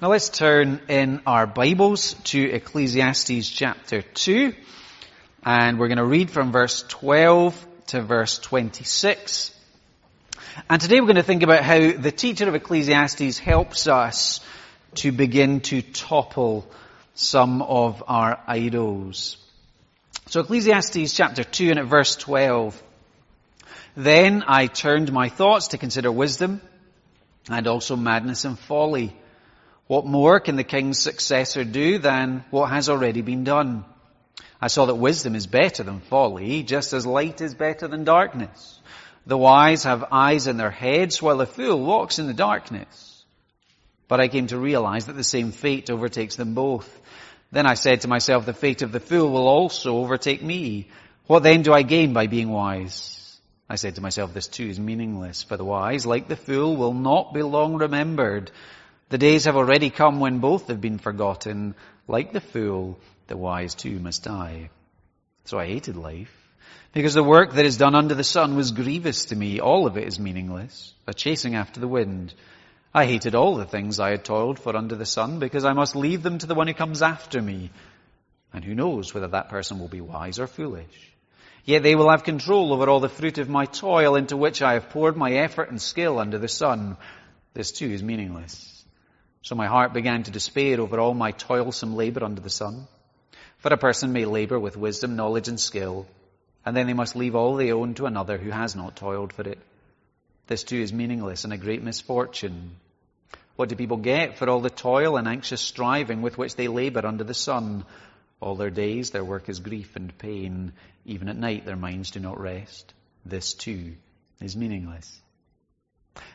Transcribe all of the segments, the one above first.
Now let's turn in our Bibles to Ecclesiastes chapter 2, and we're going to read from verse 12 to verse 26. And today we're going to think about how the teacher of Ecclesiastes helps us to begin to topple some of our idols. So Ecclesiastes chapter 2 and at verse 12. Then I turned my thoughts to consider wisdom and also madness and folly. What more can the king's successor do than what has already been done? I saw that wisdom is better than folly, just as light is better than darkness. The wise have eyes in their heads, while the fool walks in the darkness. But I came to realize that the same fate overtakes them both. Then I said to myself, the fate of the fool will also overtake me. What then do I gain by being wise? I said to myself, this too is meaningless, for the wise, like the fool, will not be long remembered. The days have already come when both have been forgotten. Like the fool, the wise too must die. So I hated life, because the work that is done under the sun was grievous to me. All of it is meaningless, a chasing after the wind. I hated all the things I had toiled for under the sun, because I must leave them to the one who comes after me. And who knows whether that person will be wise or foolish. Yet they will have control over all the fruit of my toil into which I have poured my effort and skill under the sun. This too is meaningless. So my heart began to despair over all my toilsome labor under the sun. For a person may labor with wisdom, knowledge, and skill, and then they must leave all they own to another who has not toiled for it. This too is meaningless and a great misfortune. What do people get for all the toil and anxious striving with which they labor under the sun? All their days their work is grief and pain. Even at night their minds do not rest. This too is meaningless.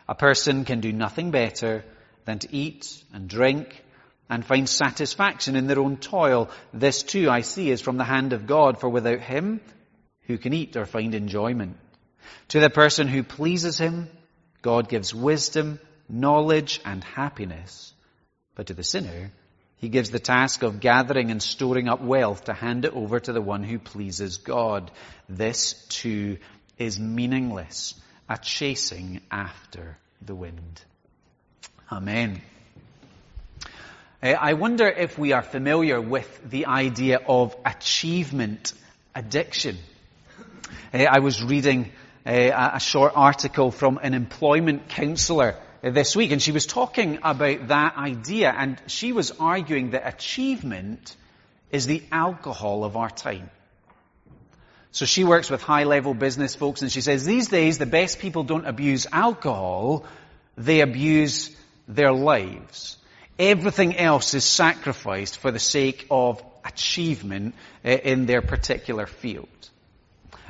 A person can do nothing better than to eat and drink and find satisfaction in their own toil. This too I see is from the hand of God, for without Him, who can eat or find enjoyment? To the person who pleases Him, God gives wisdom, knowledge, and happiness. But to the sinner, He gives the task of gathering and storing up wealth to hand it over to the one who pleases God. This too is meaningless, a chasing after the wind. Amen. Uh, I wonder if we are familiar with the idea of achievement addiction. Uh, I was reading uh, a short article from an employment counselor this week and she was talking about that idea and she was arguing that achievement is the alcohol of our time. So she works with high level business folks and she says these days the best people don't abuse alcohol, they abuse their lives. Everything else is sacrificed for the sake of achievement eh, in their particular field.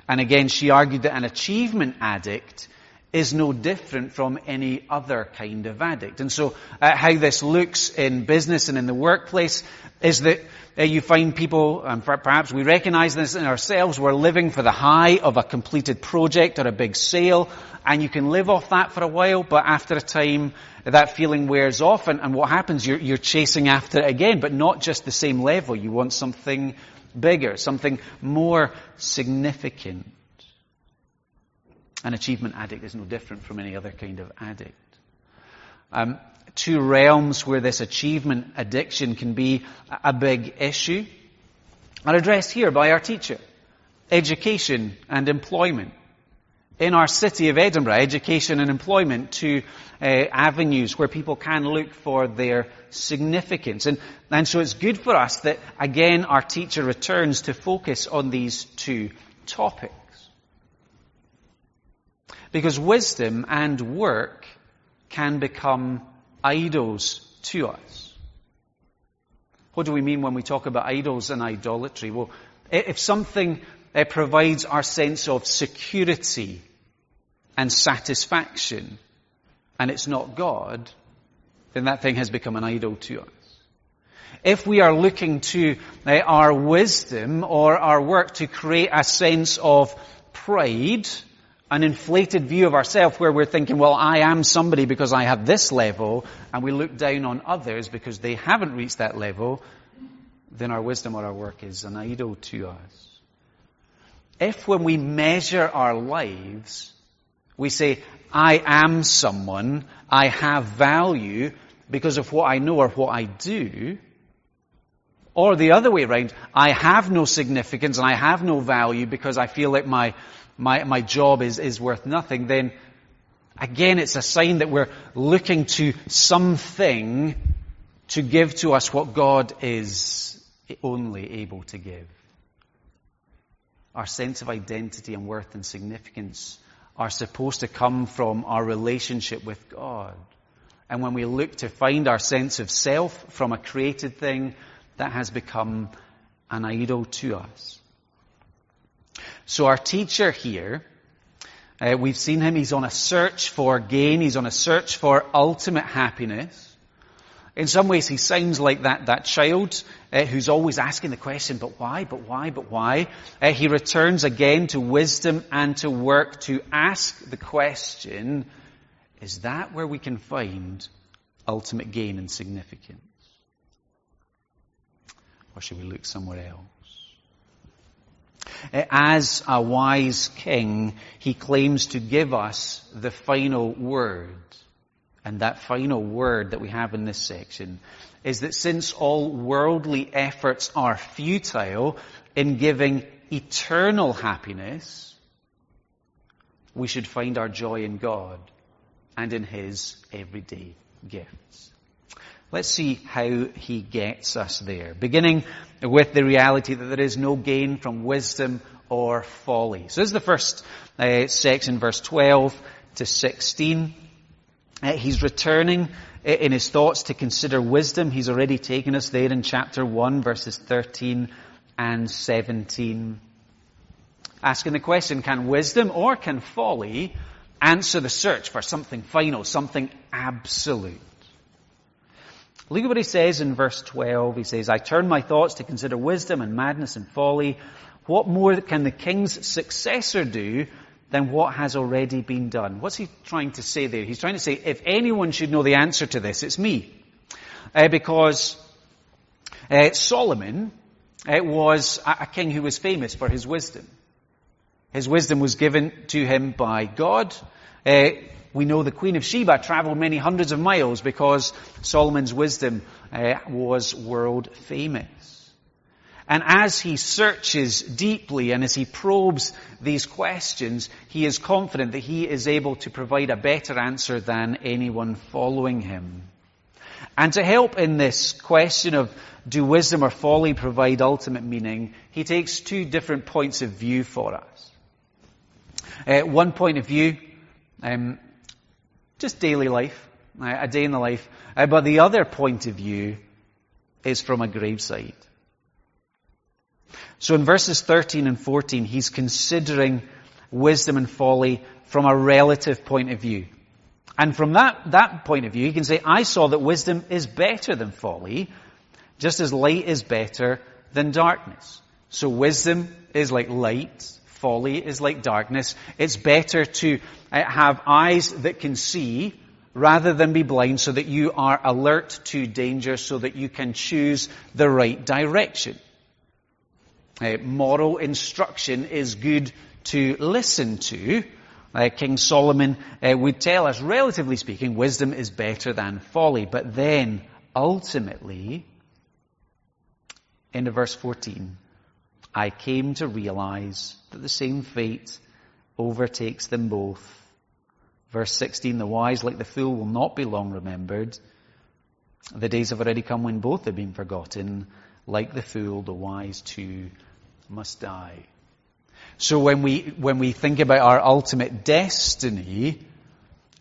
And again, she argued that an achievement addict is no different from any other kind of addict. And so, uh, how this looks in business and in the workplace is that uh, you find people, and perhaps we recognize this in ourselves, we're living for the high of a completed project or a big sale, and you can live off that for a while, but after a time, that feeling wears off, and, and what happens? You're, you're chasing after it again, but not just the same level. You want something bigger, something more significant. An achievement addict is no different from any other kind of addict. Um, two realms where this achievement addiction can be a big issue are addressed here by our teacher. Education and employment in our city of Edinburgh, education and employment, two uh, avenues where people can look for their significance. And, and so it's good for us that, again, our teacher returns to focus on these two topics. Because wisdom and work can become idols to us. What do we mean when we talk about idols and idolatry? Well, if something it provides our sense of security and satisfaction, and it's not God, then that thing has become an idol to us. If we are looking to uh, our wisdom or our work to create a sense of pride, an inflated view of ourselves where we're thinking, well, I am somebody because I have this level, and we look down on others because they haven't reached that level, then our wisdom or our work is an idol to us. If when we measure our lives, we say, I am someone, I have value, because of what I know or what I do, or the other way around, I have no significance and I have no value because I feel like my, my, my job is, is worth nothing, then again it's a sign that we're looking to something to give to us what God is only able to give. Our sense of identity and worth and significance are supposed to come from our relationship with God. And when we look to find our sense of self from a created thing, that has become an idol to us. So our teacher here, uh, we've seen him, he's on a search for gain, he's on a search for ultimate happiness. In some ways, he sounds like that, that child uh, who's always asking the question, but why, but why, but why? Uh, he returns again to wisdom and to work to ask the question, is that where we can find ultimate gain and significance? Or should we look somewhere else? As a wise king, he claims to give us the final word. And that final word that we have in this section is that since all worldly efforts are futile in giving eternal happiness, we should find our joy in God and in His everyday gifts. Let's see how He gets us there, beginning with the reality that there is no gain from wisdom or folly. So this is the first uh, section, verse 12 to 16. Uh, he's returning uh, in his thoughts to consider wisdom. He's already taken us there in chapter 1 verses 13 and 17. Asking the question, can wisdom or can folly answer the search for something final, something absolute? Look at what he says in verse 12. He says, I turn my thoughts to consider wisdom and madness and folly. What more can the king's successor do than what has already been done. What's he trying to say there? He's trying to say, if anyone should know the answer to this, it's me. Uh, because uh, Solomon uh, was a, a king who was famous for his wisdom. His wisdom was given to him by God. Uh, we know the Queen of Sheba traveled many hundreds of miles because Solomon's wisdom uh, was world famous. And as he searches deeply and as he probes these questions, he is confident that he is able to provide a better answer than anyone following him. And to help in this question of do wisdom or folly provide ultimate meaning, he takes two different points of view for us. Uh, one point of view, um, just daily life, uh, a day in the life, uh, but the other point of view is from a graveside. So in verses 13 and 14, he's considering wisdom and folly from a relative point of view. And from that, that point of view, he can say, I saw that wisdom is better than folly, just as light is better than darkness. So wisdom is like light, folly is like darkness. It's better to uh, have eyes that can see rather than be blind so that you are alert to danger so that you can choose the right direction. Uh, moral instruction is good to listen to. Uh, King Solomon uh, would tell us, relatively speaking, wisdom is better than folly. But then, ultimately, in verse 14, I came to realize that the same fate overtakes them both. Verse 16, the wise like the fool will not be long remembered. The days have already come when both have been forgotten. Like the fool, the wise too must die. So when we, when we think about our ultimate destiny,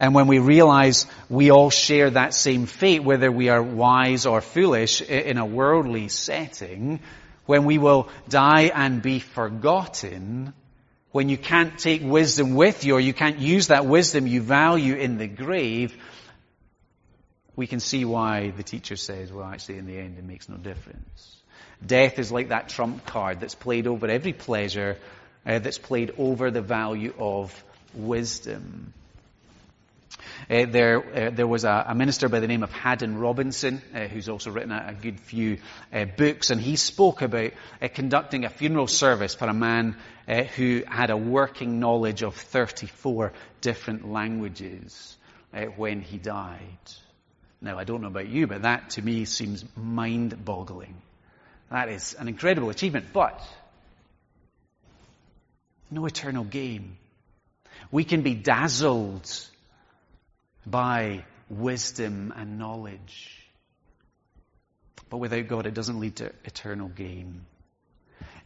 and when we realize we all share that same fate, whether we are wise or foolish in a worldly setting, when we will die and be forgotten, when you can't take wisdom with you or you can't use that wisdom you value in the grave, we can see why the teacher says, well, actually, in the end, it makes no difference. Death is like that trump card that's played over every pleasure, uh, that's played over the value of wisdom. Uh, there, uh, there was a, a, minister by the name of Haddon Robinson, uh, who's also written a, a good few uh, books, and he spoke about uh, conducting a funeral service for a man uh, who had a working knowledge of 34 different languages when he died. Now, I don't know about you, but that to me seems mind boggling. That is an incredible achievement, but no eternal game. We can be dazzled by wisdom and knowledge. But without God, it doesn't lead to eternal gain.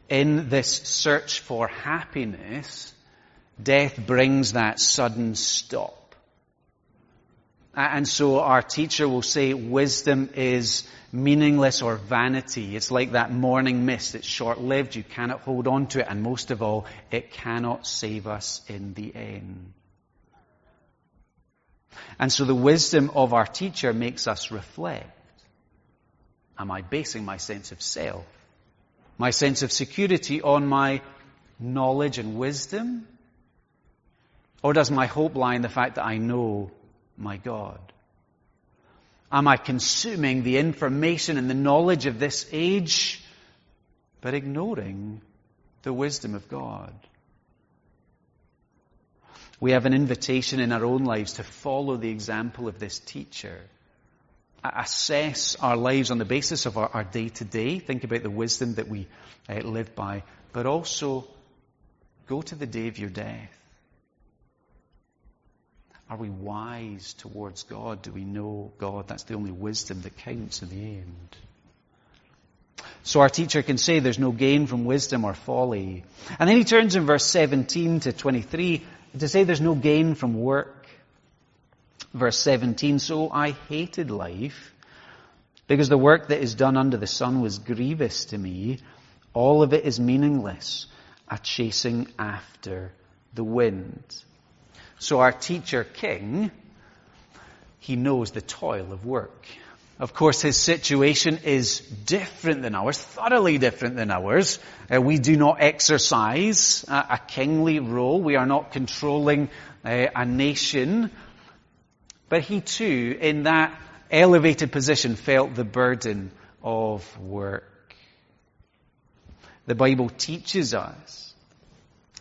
In this search for happiness, death brings that sudden stop. And so our teacher will say wisdom is meaningless or vanity. It's like that morning mist. It's short-lived. You cannot hold on to it. And most of all, it cannot save us in the end. And so the wisdom of our teacher makes us reflect. Am I basing my sense of self, my sense of security on my knowledge and wisdom? Or does my hope lie in the fact that I know my God? Am I consuming the information and the knowledge of this age, but ignoring the wisdom of God? We have an invitation in our own lives to follow the example of this teacher. Assess our lives on the basis of our day to day. Think about the wisdom that we uh, live by, but also go to the day of your death are we wise towards God? Do we know God? That's the only wisdom that counts in the end. So our teacher can say there's no gain from wisdom or folly. And then he turns in verse 17 to 23 to say there's no gain from work. Verse 17, so I hated life because the work that is done under the sun was grievous to me. All of it is meaningless, a chasing after the wind. So our teacher king, he knows the toil of work. Of course, his situation is different than ours, thoroughly different than ours. Uh, we do not exercise a, a, kingly role. We are not controlling uh, a nation. But he too, in that elevated position, felt the burden of work. The Bible teaches us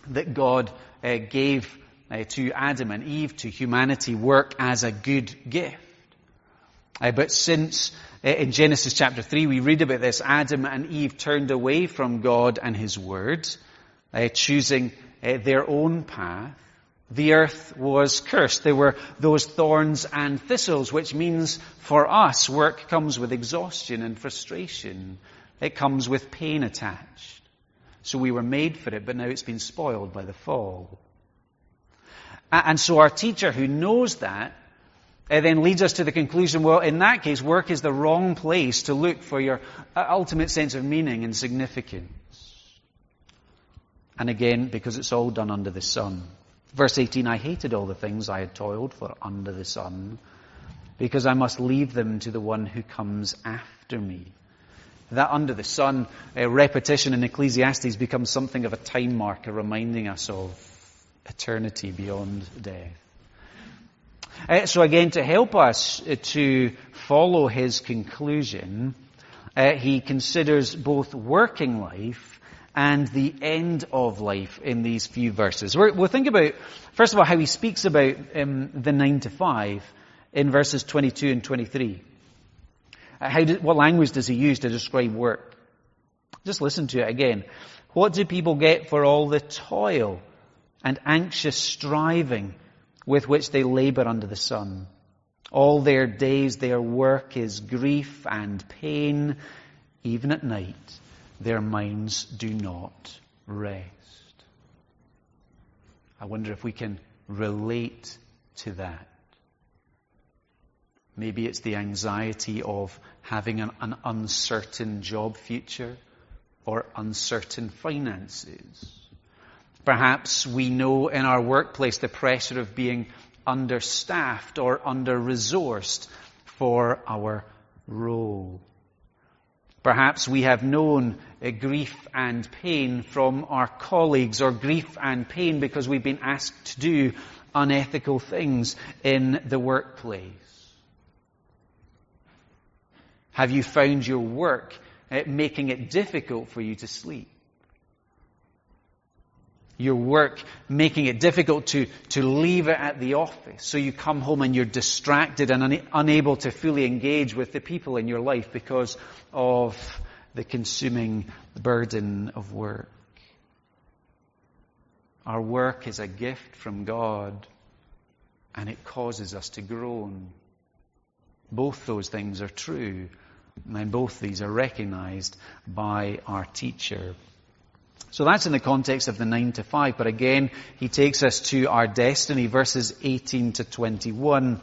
that God uh, gave uh, to Adam and Eve, to humanity, work as a good gift. Uh, but since uh, in Genesis chapter 3 we read about this, Adam and Eve turned away from God and His Word, uh, choosing uh, their own path. The earth was cursed. There were those thorns and thistles, which means for us work comes with exhaustion and frustration. It comes with pain attached. So we were made for it, but now it's been spoiled by the fall. And so our teacher who knows that uh, then leads us to the conclusion, well, in that case, work is the wrong place to look for your uh, ultimate sense of meaning and significance. And again, because it's all done under the sun. Verse 18, I hated all the things I had toiled for under the sun, because I must leave them to the one who comes after me. That under the sun uh, repetition in Ecclesiastes becomes something of a time marker reminding us of eternity beyond death. Uh, so again, to help us uh, to follow his conclusion, uh, he considers both working life and the end of life in these few verses. we will think about, first of all, how he speaks about um, the nine to five in verses 22 and 23. Uh, how do, what language does he use to describe work? Just listen to it again. What do people get for all the toil and anxious striving with which they labor under the sun. All their days their work is grief and pain. Even at night, their minds do not rest. I wonder if we can relate to that. Maybe it's the anxiety of having an, an uncertain job future or uncertain finances Perhaps we know in our workplace the pressure of being understaffed or under-resourced for our role. Perhaps we have known eh, grief and pain from our colleagues or grief and pain because we've been asked to do unethical things in the workplace. Have you found your work eh, making it difficult for you to sleep? Your work making it difficult to, to leave it at the office. So you come home and you're distracted and un- unable to fully engage with the people in your life because of the consuming burden of work. Our work is a gift from God and it causes us to groan. Both those things are true and both these are recognized by our teacher. So that's in the context of the 9 to 5, but again, he takes us to our destiny, verses 18 to 21,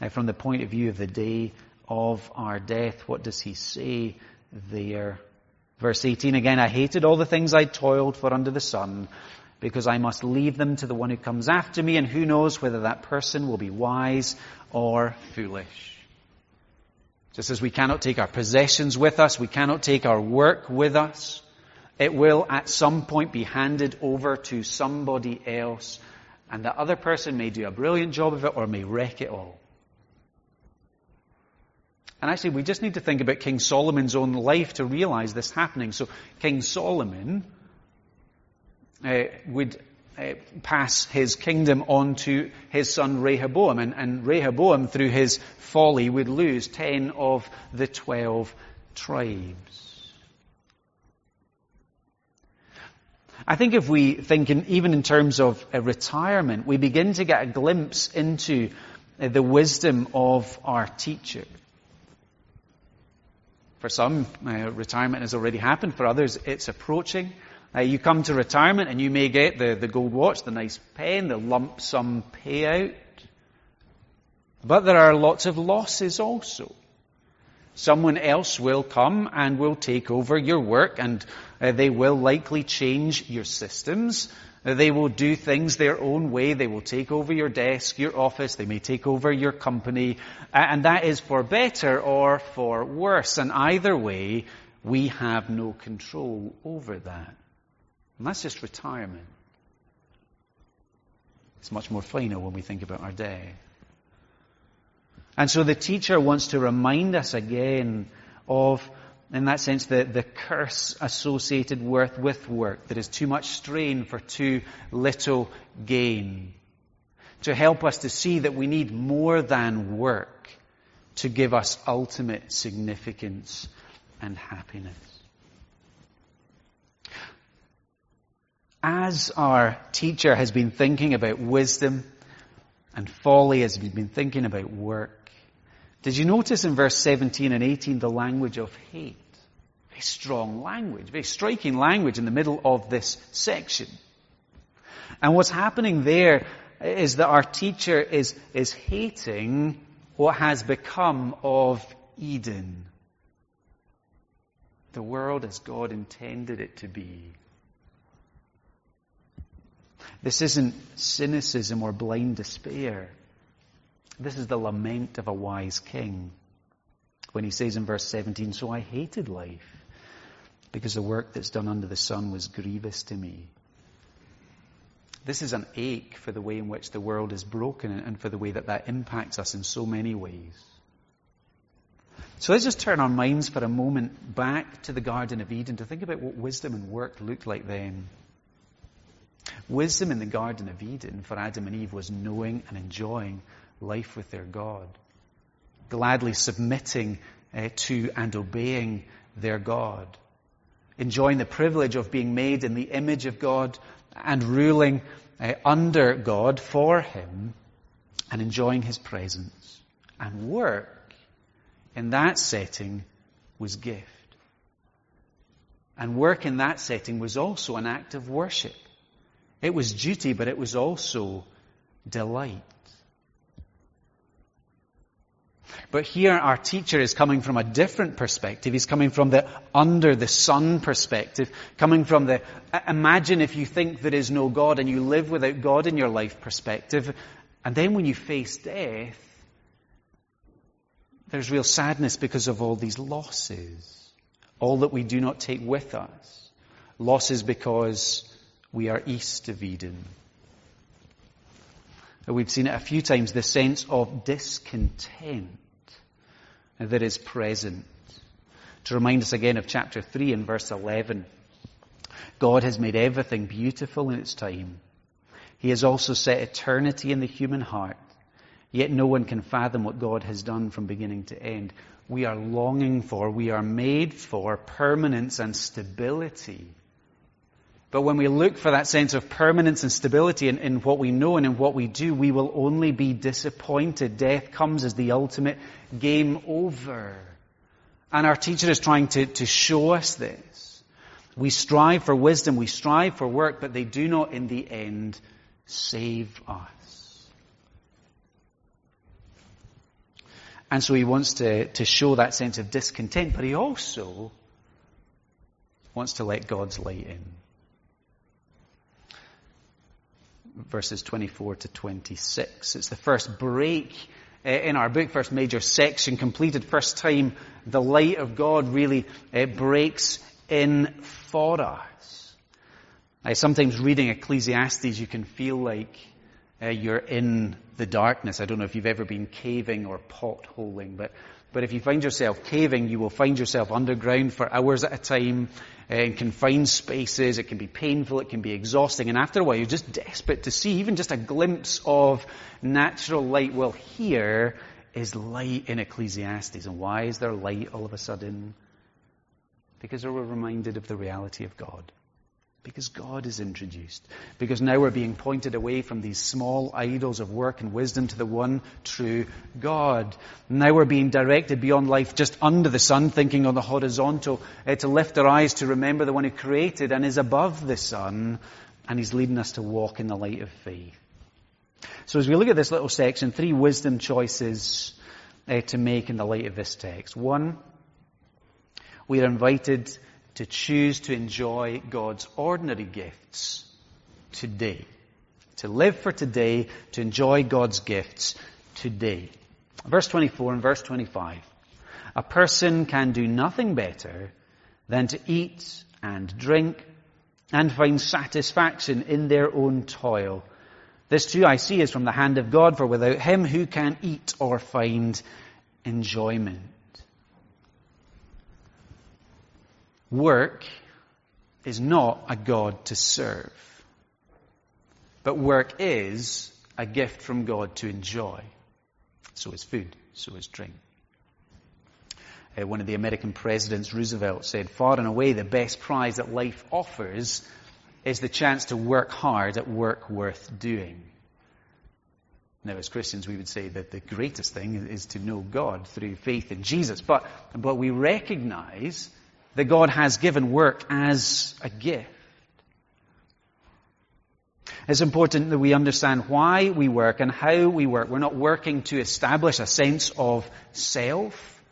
uh, from the point of view of the day of our death. What does he say there? Verse 18 again, I hated all the things I toiled for under the sun, because I must leave them to the one who comes after me, and who knows whether that person will be wise or foolish. Just as we cannot take our possessions with us, we cannot take our work with us. It will at some point be handed over to somebody else, and the other person may do a brilliant job of it or may wreck it all. And actually, we just need to think about King Solomon's own life to realize this happening. So, King Solomon uh, would uh, pass his kingdom on to his son Rehoboam. And, and Rehoboam, through his folly, would lose ten of the twelve tribes. I think if we think in, even in terms of retirement, we begin to get a glimpse into uh, the wisdom of our teacher. For some, uh, retirement has already happened. For others, it's approaching. Uh, you come to retirement and you may get the, the gold watch, the nice pen, the lump sum payout. But there are lots of losses also. Someone else will come and will take over your work and uh, they will likely change your systems. Uh, they will do things their own way. They will take over your desk, your office. They may take over your company. And that is for better or for worse. And either way, we have no control over that. And that's just retirement. It's much more final when we think about our day. And so the teacher wants to remind us again of, in that sense, the, the curse associated with, with work. There is too much strain for too little gain. To help us to see that we need more than work to give us ultimate significance and happiness. as our teacher has been thinking about wisdom and folly, as he's been thinking about work, did you notice in verse 17 and 18 the language of hate? Strong language, very striking language in the middle of this section. And what's happening there is that our teacher is, is hating what has become of Eden. The world as God intended it to be. This isn't cynicism or blind despair. This is the lament of a wise king. When he says in verse 17, So I hated life because the work that's done under the sun was grievous to me. This is an ache for the way in which the world is broken and for the way that that impacts us in so many ways. So let's just turn our minds for a moment back to the Garden of Eden to think about what wisdom and work looked like then. Wisdom in the Garden of Eden for Adam and Eve was knowing and enjoying life with their God, gladly submitting uh, to and obeying their God, enjoying the privilege of being made in the image of God and ruling uh, under God for Him and enjoying His presence. And work in that setting was gift. And work in that setting was also an act of worship. It was duty, but it was also delight. But here our teacher is coming from a different perspective. He's coming from the under the sun perspective, coming from the imagine if you think there is no God and you live without God in your life perspective. And then when you face death, there's real sadness because of all these losses. All that we do not take with us. Losses because we are east of Eden. We've seen it a few times, the sense of discontent that is present. To remind us again of chapter 3 and verse 11. God has made everything beautiful in its time. He has also set eternity in the human heart. Yet no one can fathom what God has done from beginning to end. We are longing for, we are made for permanence and stability. But when we look for that sense of permanence and stability in, in, what we know and in what we do, we will only be disappointed. Death comes as the ultimate game over. And our teacher is trying to, to show us this. We strive for wisdom, we strive for work, but they do not in the end save us. And so he wants to, to show that sense of discontent, but he also wants to let God's light in. Verses 24 to 26. It's the first break uh, in our book, first major section completed, first time the light of God really uh, breaks in for us. I sometimes reading Ecclesiastes, you can feel like you're in the darkness. I don't know if you've ever been caving or potholing, but but if you find yourself caving, you will find yourself underground for hours at a time Eh, in confined spaces. It can be painful. It can be exhausting. And after a while, you're just desperate to see even just a glimpse of natural light. Well, here is light in Ecclesiastes. And why is there light all of a sudden? Because we're reminded of the reality of God. Because God is introduced. Because now we're being pointed away from these small idols of work and wisdom to the one true God. Now we're being directed beyond life just under the sun, thinking on the horizontal, uh, to lift our eyes to remember the one who created and is above the sun, and he's leading us to walk in the light of faith. So as we look at this little section, three wisdom choices uh, to make in the light of this text. One, we are invited to choose to enjoy God's ordinary gifts today. To live for today, to enjoy God's gifts today. Verse 24 and verse 25. A person can do nothing better than to eat and drink and find satisfaction in their own toil. This too I see is from the hand of God, for without him who can eat or find enjoyment? Work is not a God to serve. But work is a gift from God to enjoy. So is food. So is drink. Uh, one of the American presidents, Roosevelt, said, far and away the best prize that life offers is the chance to work hard at work worth doing. Now, as Christians, we would say that the greatest thing is to know God through faith in Jesus. But, but we recognize that God has given work as a gift. It's important that we understand why we work and how we work. We're not working to establish a sense of self.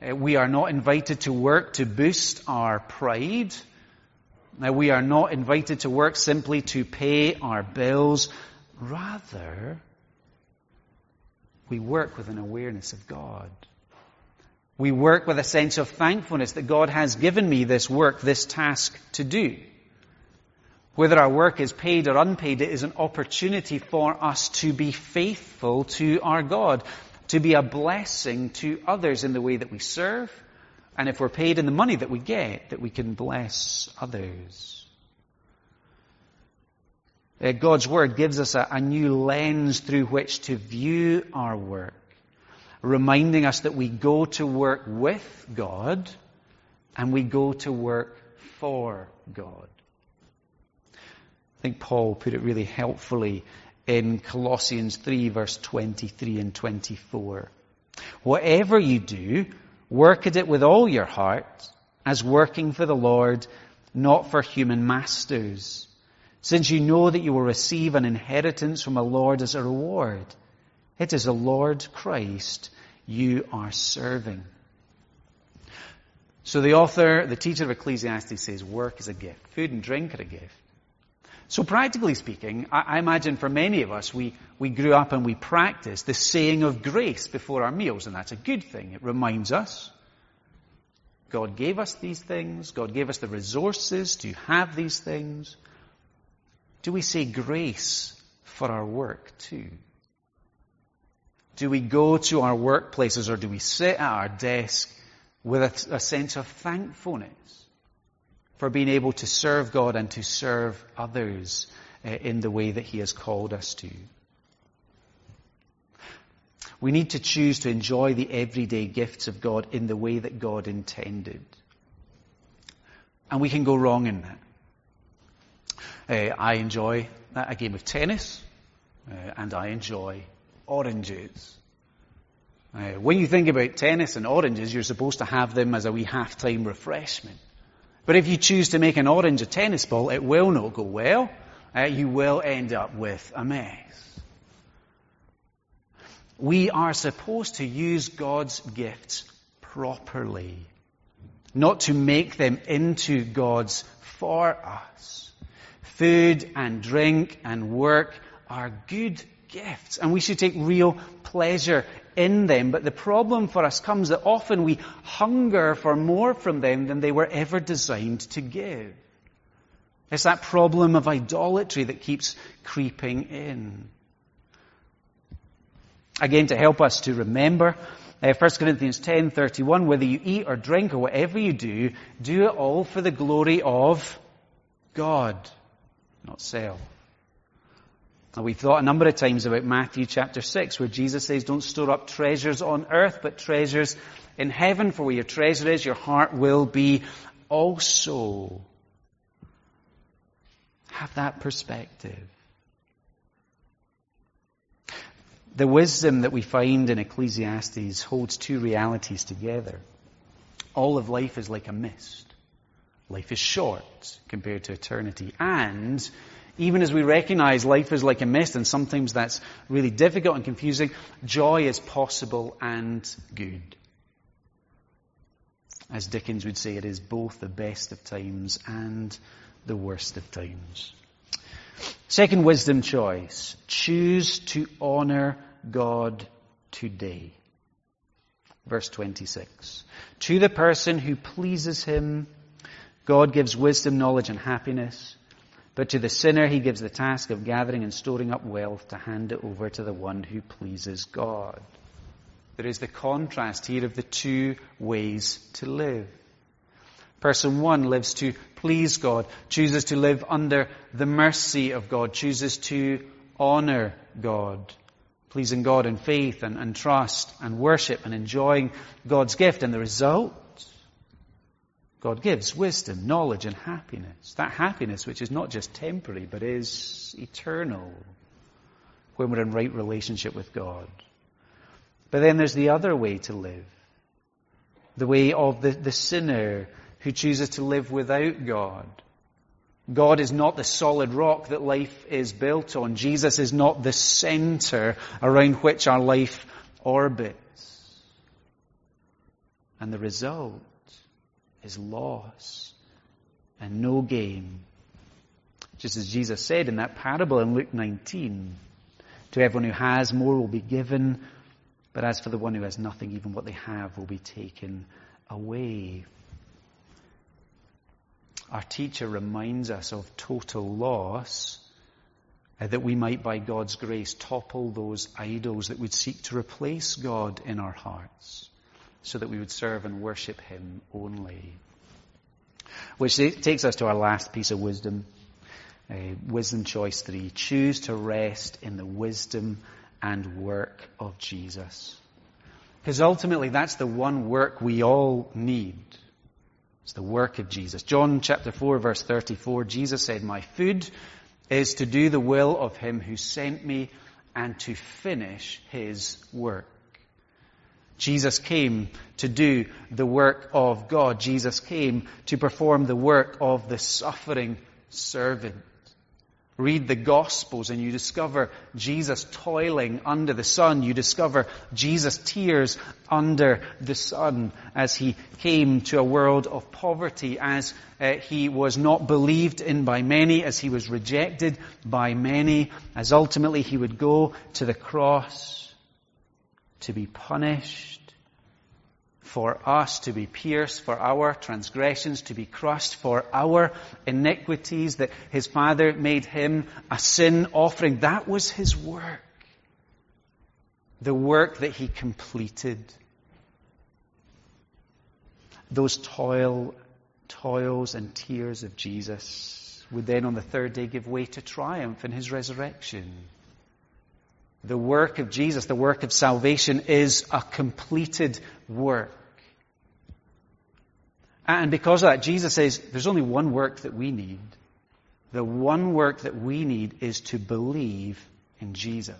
Uh, we are not invited to work to boost our pride. Now, we are not invited to work simply to pay our bills. Rather, we work with an awareness of God. We work with a sense of thankfulness that God has given me this work, this task to do. Whether our work is paid or unpaid, it is an opportunity for us to be faithful to our God, to be a blessing to others in the way that we serve, and if we're paid in the money that we get, that we can bless others. Uh, God's Word gives us a, a new lens through which to view our work reminding us that we go to work with God and we go to work for God. I think Paul put it really helpfully in Colossians 3 verse 23 and 24. Whatever you do, work at it with all your heart as working for the Lord, not for human masters, since you know that you will receive an inheritance from the Lord as a reward. It is the Lord Christ you are serving. So the author, the teacher of Ecclesiastes says work is a gift. Food and drink are a gift. So practically speaking, I, I imagine for many of us, we, we grew up and we practiced the saying of grace before our meals, and that's a good thing. It reminds us God gave us these things. God gave us the resources to have these things. Do we say grace for our work too? Do we go to our workplaces or do we sit at our desk with a, a sense of thankfulness? for being able to serve God and to serve others uh, in the way that He has called us to. We need to choose to enjoy the everyday gifts of God in the way that God intended. And we can go wrong in that. Uh, I enjoy a game of tennis, uh, and I enjoy oranges. Uh, when you think about tennis and oranges, you're supposed to have them as a wee half-time refreshment. But if you choose to make an orange a tennis ball, it will not go well. Uh, you will end up with a mess. We are supposed to use God's gifts properly, not to make them into God's for us. Food and drink and work are good gifts and we should take real pleasure in them. But the problem for us comes that often we hunger for more from them than they were ever designed to give. It's that problem of idolatry that keeps creeping in. Again, to help us to remember, uh, 1 Corinthians 10:31, whether you eat or drink or whatever you do, do it all for the glory of God, not self. Now, we've thought a number of times about Matthew chapter 6, where Jesus says, Don't store up treasures on earth, but treasures in heaven, for where your treasure is, your heart will be also. Have that perspective. The wisdom that we find in Ecclesiastes holds two realities together. All of life is like a mist. Life is short compared to eternity. And even as we recognize life is like a mist and sometimes that's really difficult and confusing, joy is possible and good. As Dickens would say, it is both the best of times and the worst of times. Second wisdom choice. Choose to honor God today. Verse 26. To the person who pleases him, God gives wisdom, knowledge, and happiness. But to the sinner, he gives the task of gathering and storing up wealth to hand it over to the one who pleases God. There is the contrast here of the two ways to live. Person one lives to please God, chooses to live under the mercy of God, chooses to honor God pleasing God in faith and, and trust and worship and enjoying God's gift. And the result, God gives wisdom, knowledge, and happiness. That happiness which is not just temporary, but is eternal when we're in right relationship with God. But then there's the other way to live. The way of the, the sinner who chooses to live without God God is not the solid rock that life is built on. Jesus is not the center around which our life orbits. And the result is loss and no gain. Just as Jesus said in that parable in Luke 19, to everyone who has, more will be given, but as for the one who has nothing, even what they have will be taken away our teacher reminds us of total loss, uh, that we might, by God's grace, topple those idols that would seek to replace God in our hearts, so that we would serve and worship Him only. Which takes us to our last piece of wisdom. Uh, wisdom choice three. Choose to rest in the wisdom and work of Jesus. Because ultimately that's the one work we all need. It's the work of Jesus. John chapter 4 verse 34, Jesus said, My food is to do the will of him who sent me and to finish his work. Jesus came to do the work of God. Jesus came to perform the work of the suffering servant. Read the Gospels and you discover Jesus toiling under the sun. You discover Jesus' tears under the sun as he came to a world of poverty, as uh, he was not believed in by many, as he was rejected by many, as ultimately he would go to the cross to be punished for us to be pierced, for our transgressions to be crushed, for our iniquities, that his Father made him a sin offering. That was his work. The work that he completed. Those toil toils and tears of Jesus would then on the third day give way to triumph in his resurrection. The work of Jesus, the work of salvation is a completed work. And because of that, Jesus says there's only one work that we need. The one work that we need is to believe in Jesus.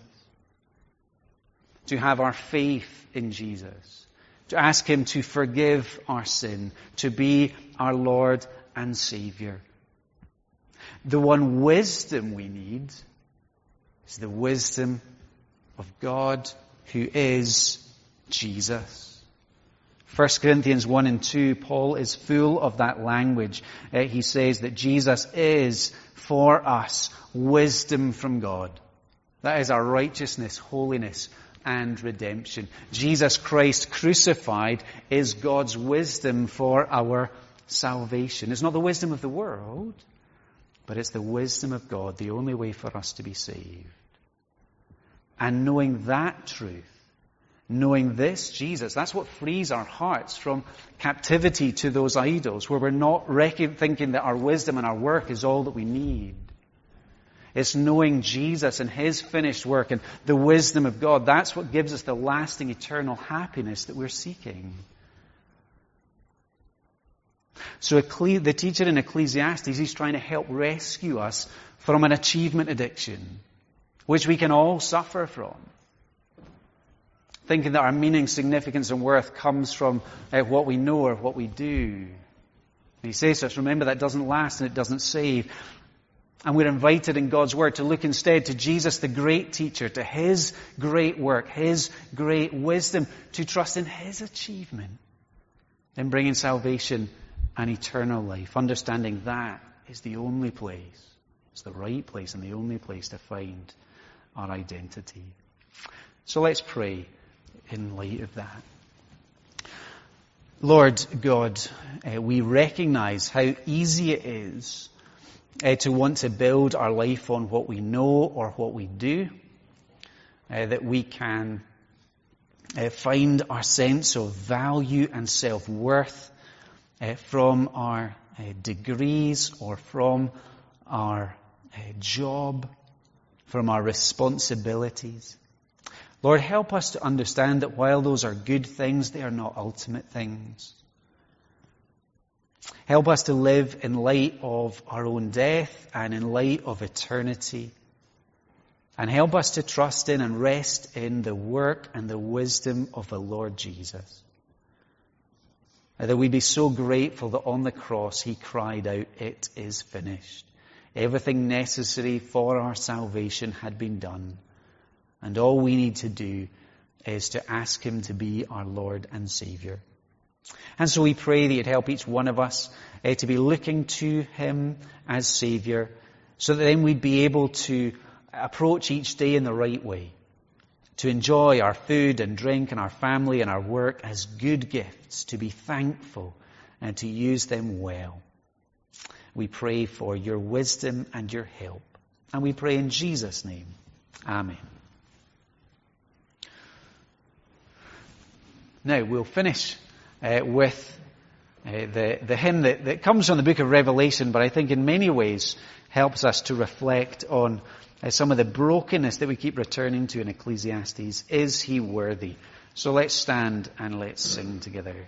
To have our faith in Jesus. To ask Him to forgive our sin. To be our Lord and Savior. The one wisdom we need is the wisdom of God who is Jesus. 1 Corinthians 1 and 2, Paul is full of that language. Uh, he says that Jesus is for us wisdom from God. That is our righteousness, holiness, and redemption. Jesus Christ crucified is God's wisdom for our salvation. It's not the wisdom of the world, but it's the wisdom of God, the only way for us to be saved. And knowing that truth, knowing this Jesus, that's what frees our hearts from captivity to those idols, where we're not thinking that our wisdom and our work is all that we need. It's knowing Jesus and His finished work and the wisdom of God. That's what gives us the lasting eternal happiness that we're seeking. So the teacher in Ecclesiastes, he's trying to help rescue us from an achievement addiction which we can all suffer from. Thinking that our meaning, significance, and worth comes from uh, what we know or what we do. And he says to us, remember that doesn't last and it doesn't save. And we're invited in God's Word to look instead to Jesus, the great teacher, to His great work, His great wisdom, to trust in His achievement in bringing salvation and eternal life, understanding that is the only place, it's the right place and the only place to find our identity. So let's pray in light of that. Lord God, uh, we recognize how easy it is uh, to want to build our life on what we know or what we do, uh, that we can uh, find our sense of value and self-worth uh, from our uh, degrees or from our job from our responsibilities. Lord, help us to understand that while those are good things, they are not ultimate things. Help us to live in light of our own death and in light of eternity. And help us to trust in and rest in the work and the wisdom of the Lord Jesus. That we be so grateful that on the cross he cried out, It is finished. Everything necessary for our salvation had been done. And all we need to do is to ask Him to be our Lord and Savior. And so we pray that you'd help each one of us uh, to be looking to Him as Savior so that then we'd be able to approach each day in the right way. To enjoy our food and drink and our family and our work as good gifts, to be thankful and to use them well. We pray for your wisdom and your help. And we pray in Jesus' name. Amen. Now, we'll finish uh, with uh, the, the hymn that, that comes from the book of Revelation, but I think in many ways helps us to reflect on uh, some of the brokenness that we keep returning to in Ecclesiastes. Is he worthy? So let's stand and let's sing together.